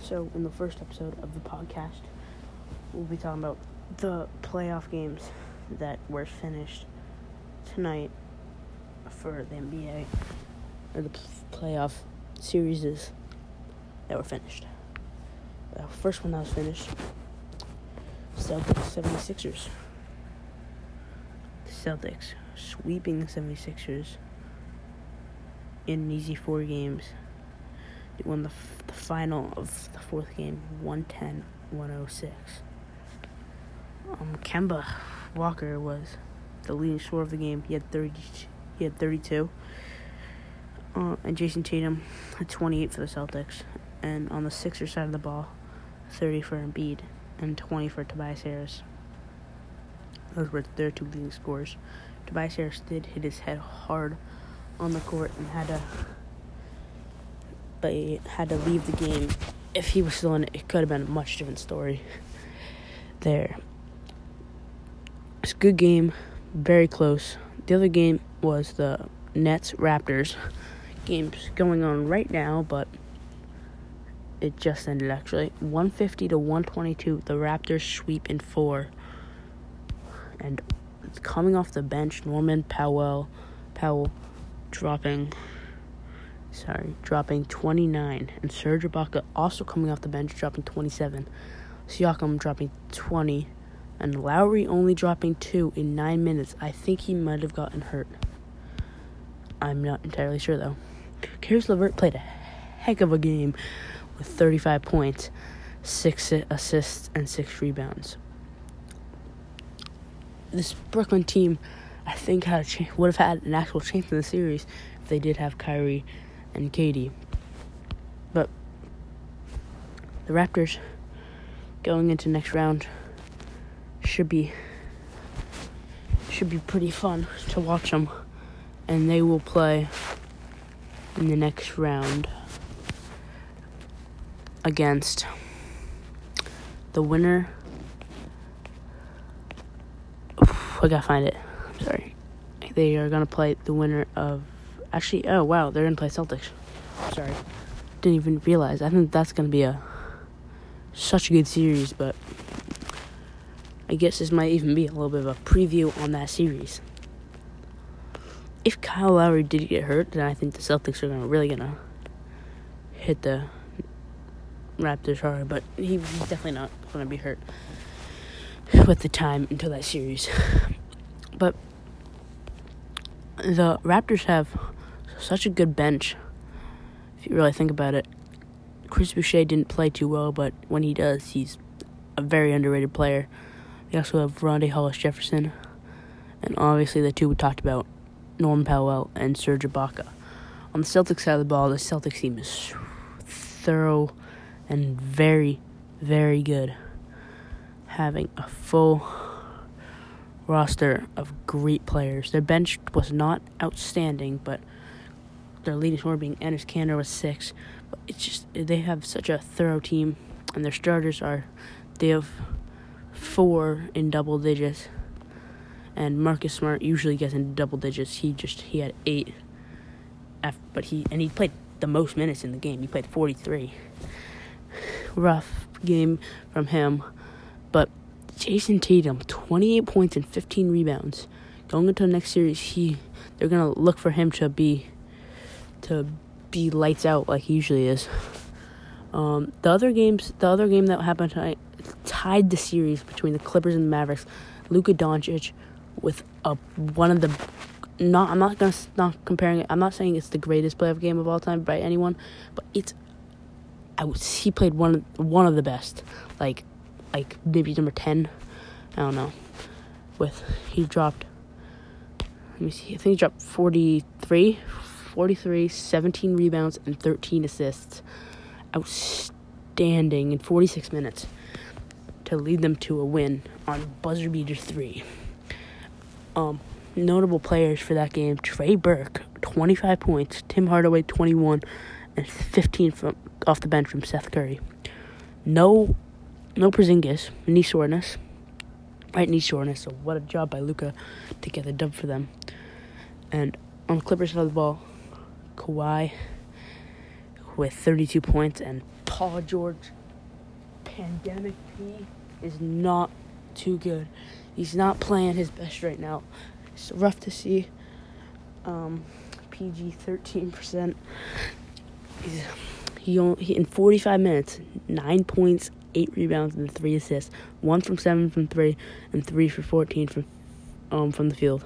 So, in the first episode of the podcast, we'll be talking about the playoff games that were finished tonight for the NBA, or the playoff series that were finished. The first one that was finished Celtics 76ers. The Celtics sweeping the 76ers in an easy four games. They won the, f- the final of the fourth game 110 106. Um, Kemba Walker was the leading scorer of the game. He had 30, he had 32. Uh, and Jayson Tatum had 28 for the Celtics. And on the Sixers side of the ball, 30 for Embiid and 20 for Tobias Harris. Those were their two leading scorers. Tobias Harris did hit his head hard on the court and had to but he had to leave the game. If he was still in it, it could have been a much different story there. It's a good game, very close. The other game was the Nets Raptors. Game's going on right now, but it just ended actually. 150 to 122. The Raptors sweep in four. And coming off the bench, Norman Powell, Powell dropping sorry, dropping 29, and Serge Ibaka also coming off the bench, dropping 27. Siakam dropping 20, and Lowry only dropping 2 in 9 minutes. I think he might have gotten hurt. I'm not entirely sure, though. Caris LeVert played a heck of a game with 35 points, 6 assists, and 6 rebounds. This Brooklyn team, I think, had ch- would have had an actual chance in the series if they did have Kyrie and KD. But the Raptors going into next round should be should be pretty fun to watch them and they will play in the next round against the winner I gotta find it. I'm sorry. They are gonna play the winner of Actually, oh wow, they're gonna play Celtics. Sorry, didn't even realize. I think that's gonna be a such a good series, but I guess this might even be a little bit of a preview on that series. If Kyle Lowry did get hurt, then I think the Celtics are gonna really gonna hit the Raptors hard, but he, he's definitely not gonna be hurt with the time until that series. But the Raptors have such a good bench. If you really think about it, Chris Boucher didn't play too well, but when he does, he's a very underrated player. We also have Rondae Hollis Jefferson, and obviously the two we talked about, Norman Powell and Serge Ibaka. On the Celtics side of the ball, the Celtics team is thorough and very, very good, having a full roster of great players. Their bench was not outstanding, but their leading scorer being Enes Kanter with six. But it's just they have such a thorough team, and their starters are they have four in double digits, and Marcus Smart usually gets into double digits. He just he had eight, but he and he played the most minutes in the game. He played forty three. Rough game from him, but Jayson Tatum, 28 points and 15 rebounds. Going into the next series, he they're gonna look for him to be to be lights out like he usually is. Um, the other games, the other game that happened tonight, tied the series between the Clippers and the Mavericks. Luka Doncic with a one of the not I'm not gonna not comparing it. I'm not saying it's the greatest playoff game of all time by anyone, but it's I was, he played one one of the best. Like like maybe number ten. I don't know. With he dropped let me see, I think he dropped 43, 43, 17 rebounds, and 13 assists. Outstanding in 46 minutes to lead them to a win on buzzer beater three. Um, notable players for that game: Trey Burke, 25 points; Tim Hardaway, 21, and 15 from off the bench from Seth Curry. No, no Porzingis, knee soreness. Right knee soreness. So what a job by Luka to get the dub for them. And on the Clippers side of the ball, Kawhi with 32 points and Paul George. Pandemic P is not too good. He's not playing his best right now. It's rough to see. Um, PG 13%. He's, he, only, he in 45 minutes, 9 points, 8 rebounds, and 3 assists. 1 from 7 from 3, and 3 for 14 from, um, from the field.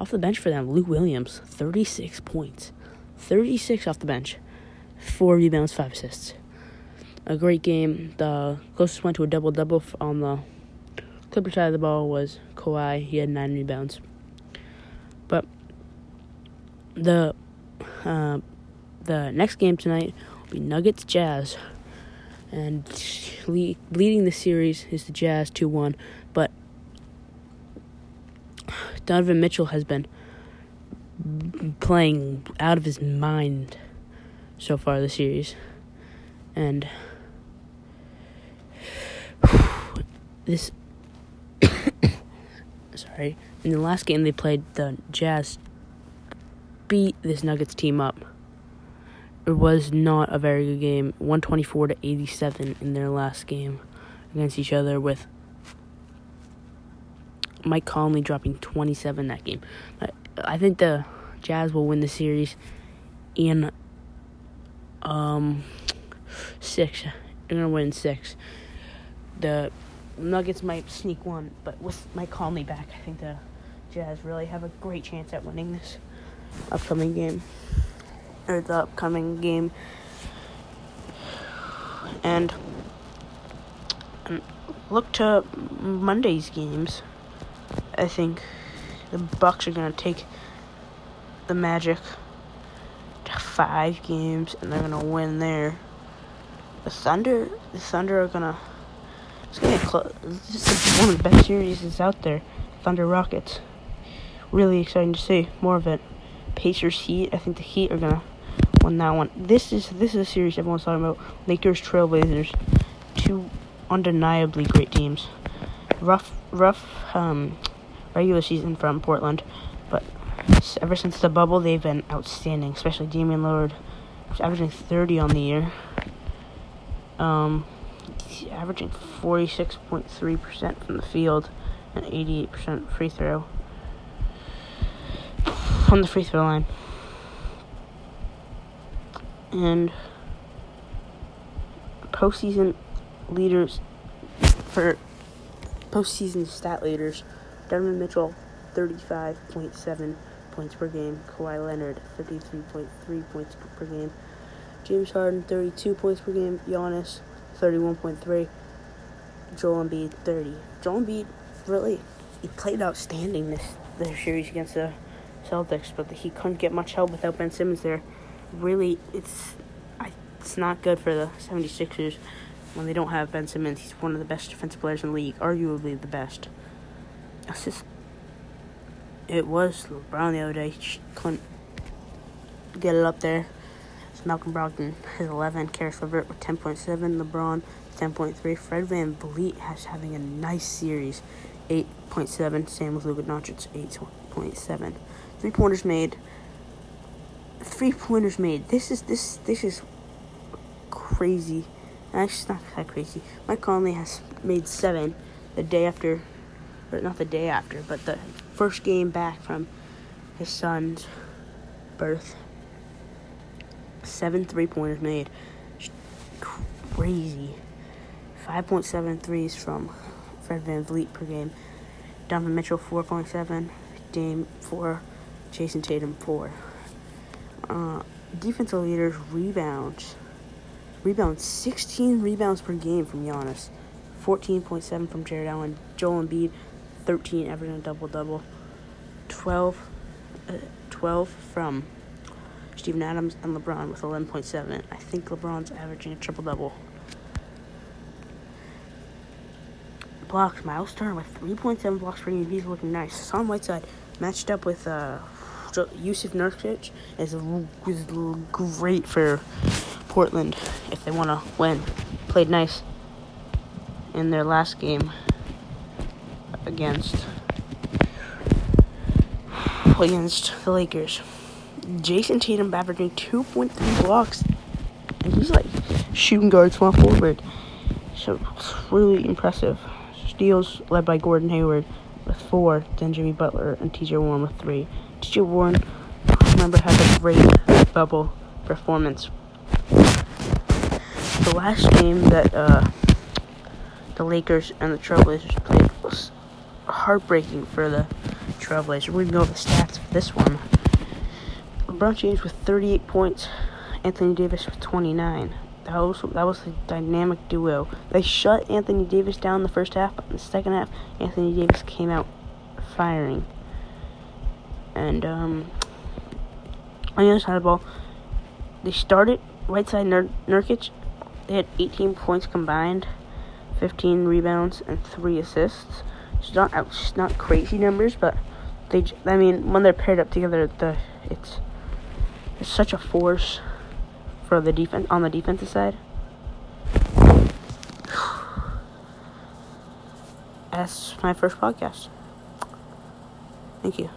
Off the bench for them, Lou Williams, 36 points. 36 off the bench. 4 rebounds, 5 assists. A great game. The closest one to a double double on the Clipper side of the ball was Kawhi. He had 9 rebounds. But the uh, the next game tonight will be Nuggets Jazz, and le- leading the series is the Jazz two one. But Donovan Mitchell has been playing out of his mind so far this series, and this sorry in the last game they played the Jazz beat this Nuggets team up. It was not a very good game. 124 to 87 in their last game against each other with Mike Conley dropping 27 that game. I think the Jazz will win the series in um 6. They're to win 6. The Nuggets might sneak one, but with Mike Conley back, I think the Jazz really have a great chance at winning this upcoming game or the upcoming game and look to Monday's games. I think the Bucks are gonna take the Magic to five games and they're gonna win there. The Thunder, the Thunder are gonna. It's gonna be close. This is one of the best series out there. Thunder Rockets. Really exciting to see more of it. Pacers Heat. I think the Heat are gonna win that one. This is this is a series everyone's talking about. Lakers Trailblazers, two undeniably great teams. Rough rough um, regular season from Portland, but ever since the bubble they've been outstanding. Especially Damian Lillard, averaging 30 on the year. Um, averaging 46.3% from the field and 88% free throw from the free throw line. And postseason leaders for postseason stat leaders, Donovan Mitchell, 35.7 points per game. Kawhi Leonard, 53.3 points per game. James Harden, 32 points per game. Giannis, 31.3. Joel Embiid, 30. Joel Embiid, really, he played outstanding this, this series against the Celtics, but he couldn't get much help without Ben Simmons there. Really, it's it's not good for the 76ers when they don't have Ben Simmons. He's one of the best defensive players in the league, arguably the best. Just, it was LeBron the other day. He couldn't get it up there. It's Malcolm Brogdon has 11, Caris LeVert with 10.7, LeBron 10.3. Fred VanVleet has having a nice series, 8.7. Same with Luka Doncic, 8.7 three pointers made. Three pointers made. This is this this is crazy. Actually, it's not that crazy. Mike Conley has made seven the day after, or not the day after, but the first game back from his son's birth. Seven three pointers made. Crazy. 5.73s from Fred VanVleet per game. Donovan Mitchell 4.7. Dame 4. Jayson Tatum, four. Uh, defensive leaders, rebounds. Rebounds, 16 rebounds per game from Giannis. 14.7 from Jarrett Allen. Joel Embiid, 13, averaging a double double. 12, uh, 12 from Steven Adams and LeBron with 11.7. I think LeBron's averaging a triple double. Blocks, Miles Turner with 3.7 blocks per game. He's looking nice. Hassan Whiteside matched up with uh, Jusuf Nurkic is, is great for Portland if they want to win. Played nice in their last game against against the Lakers. Jayson Tatum averaging 2.3 blocks and he's like shooting guard, small forward. So it's really impressive. Steals led by Gordon Hayward with four, then Jimmy Butler and T.J. Warren with three. T.J. Warren, remember, had a great bubble performance. The last game that uh, the Lakers and the Trailblazers played heartbreaking for the Trailblazers. We're going to go over the stats for this one. LeBron James with 38 points, Anthony Davis with 29. That was that was a dynamic duo. They shut Anthony Davis down the first half, but in the second half, Anthony Davis came out firing. And um, on the other side of the ball, they started right side Nur- Nurkic. They had 18 points combined, 15 rebounds, and three assists. It's not it's not crazy numbers, but they I mean when they're paired up together, the it's it's such a force for the defense on the defensive side. That's my first podcast. Thank you.